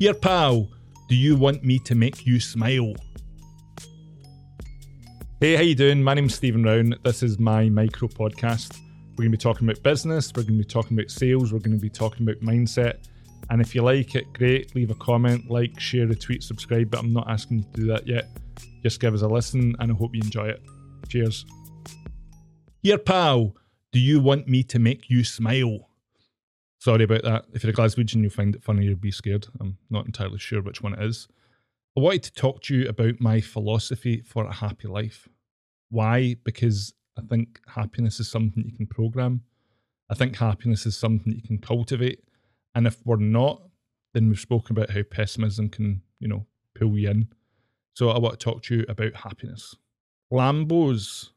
Here, pal, do you want me to make you smile? Hey, how you doing? My name's Stephen Rown. This is my micro podcast. We're going to be talking about business. We're going to be talking about sales. We're going to be talking about mindset. And if you like it, great. Leave a comment, like, share, retweet, subscribe. But I'm not asking you to do that yet. Just give us a listen, and I hope you enjoy it. Cheers. Here, pal, do you want me to make you smile? Sorry about that. If you're a Glaswegian, you'll find it funny or be scared. I'm not entirely sure which one it is. I wanted to talk to you about my philosophy for a happy life. Why? Because I think happiness is something you can program. I think happiness is something you can cultivate. And if we're not, then we've spoken about how pessimism can, you know, pull you in. So I want to talk to you about happiness. Lambos,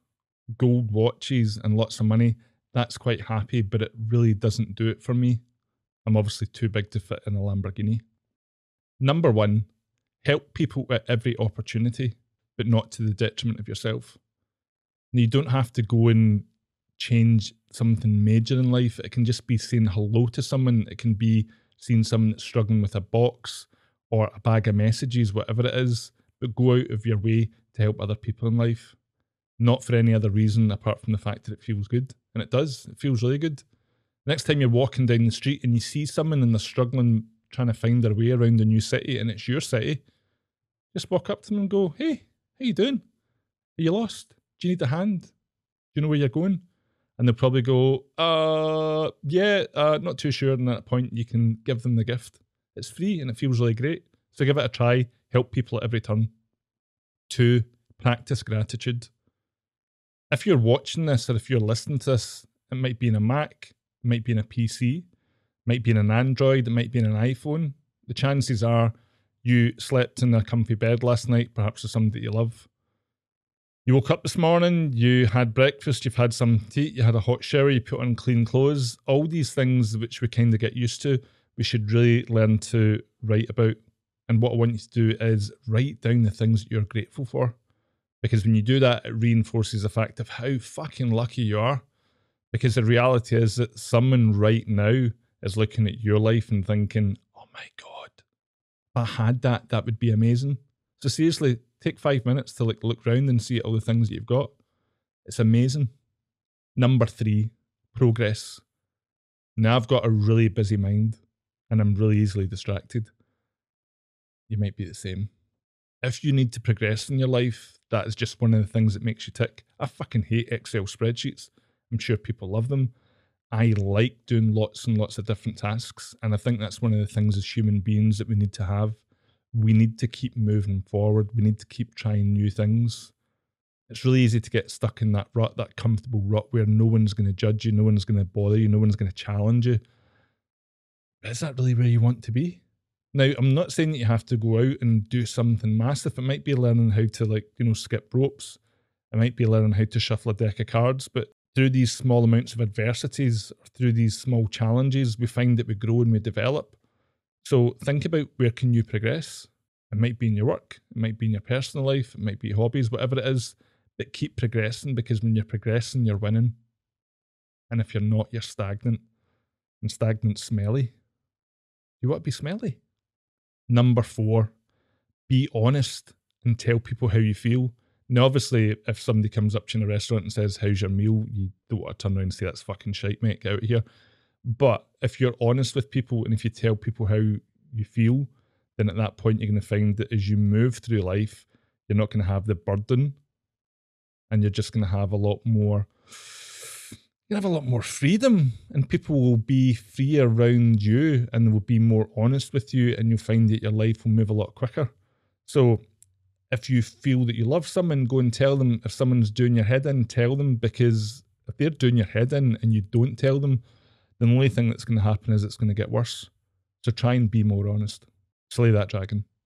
gold watches, and lots of money that's quite happy, but it really doesn't do it for me. I'm obviously too big to fit in a Lamborghini. Number one, help people at every opportunity, but not to the detriment of yourself. You don't have to go and change something major in life. It can just be saying hello to someone. It can be seeing someone that's struggling with a box or a bag of messages, whatever it is, but go out of your way to help other people in life not for any other reason apart from the fact that it feels good. And it does, it feels really good. Next time you're walking down the street and you see someone and they're struggling trying to find their way around a new city and it's your city, just walk up to them and go, Hey, how you doing? Are you lost? Do you need a hand? Do you know where you're going? And they'll probably go, uh, yeah, uh, not too sure. And at that point, you can give them the gift. It's free and it feels really great. So give it a try. Help people at every turn. Two, practice gratitude if you're watching this or if you're listening to this, it might be in a Mac, it might be in a PC, it might be in an Android, it might be in an iPhone. The chances are you slept in a comfy bed last night, perhaps with somebody that you love. You woke up this morning, you had breakfast, you've had some tea, you had a hot shower, you put on clean clothes. All these things which we kind of get used to, we should really learn to write about. And what I want you to do is write down the things that you're grateful for. Because when you do that, it reinforces the fact of how fucking lucky you are. Because the reality is that someone right now is looking at your life and thinking, oh my God, if I had that, that would be amazing. So seriously, take five minutes to like look around and see all the things that you've got. It's amazing. Number three, progress. Now I've got a really busy mind and I'm really easily distracted. You might be the same. If you need to progress in your life, that is just one of the things that makes you tick. I fucking hate Excel spreadsheets. I'm sure people love them. I like doing lots and lots of different tasks. And I think that's one of the things as human beings that we need to have. We need to keep moving forward. We need to keep trying new things. It's really easy to get stuck in that rut, that comfortable rut where no one's going to judge you, no one's going to bother you, no one's going to challenge you. But is that really where you want to be? Now, I'm not saying that you have to go out and do something massive. It might be learning how to, like, you know, skip ropes. It might be learning how to shuffle a deck of cards. But through these small amounts of adversities, through these small challenges, we find that we grow and we develop. So think about where can you progress. It might be in your work, it might be in your personal life, it might be hobbies, whatever it is. But keep progressing because when you're progressing, you're winning. And if you're not, you're stagnant. And stagnant's smelly. You want to be smelly? Number four, be honest and tell people how you feel. Now, obviously, if somebody comes up to you in a restaurant and says, How's your meal? You don't want to turn around and say, That's fucking shite, mate, get out of here. But if you're honest with people and if you tell people how you feel, then at that point, you're going to find that as you move through life, you're not going to have the burden and you're just going to have a lot more you have a lot more freedom and people will be free around you and will be more honest with you and you'll find that your life will move a lot quicker. So if you feel that you love someone, go and tell them. If someone's doing your head in, tell them because if they're doing your head in and you don't tell them, then the only thing that's going to happen is it's going to get worse. So try and be more honest. Slay that dragon.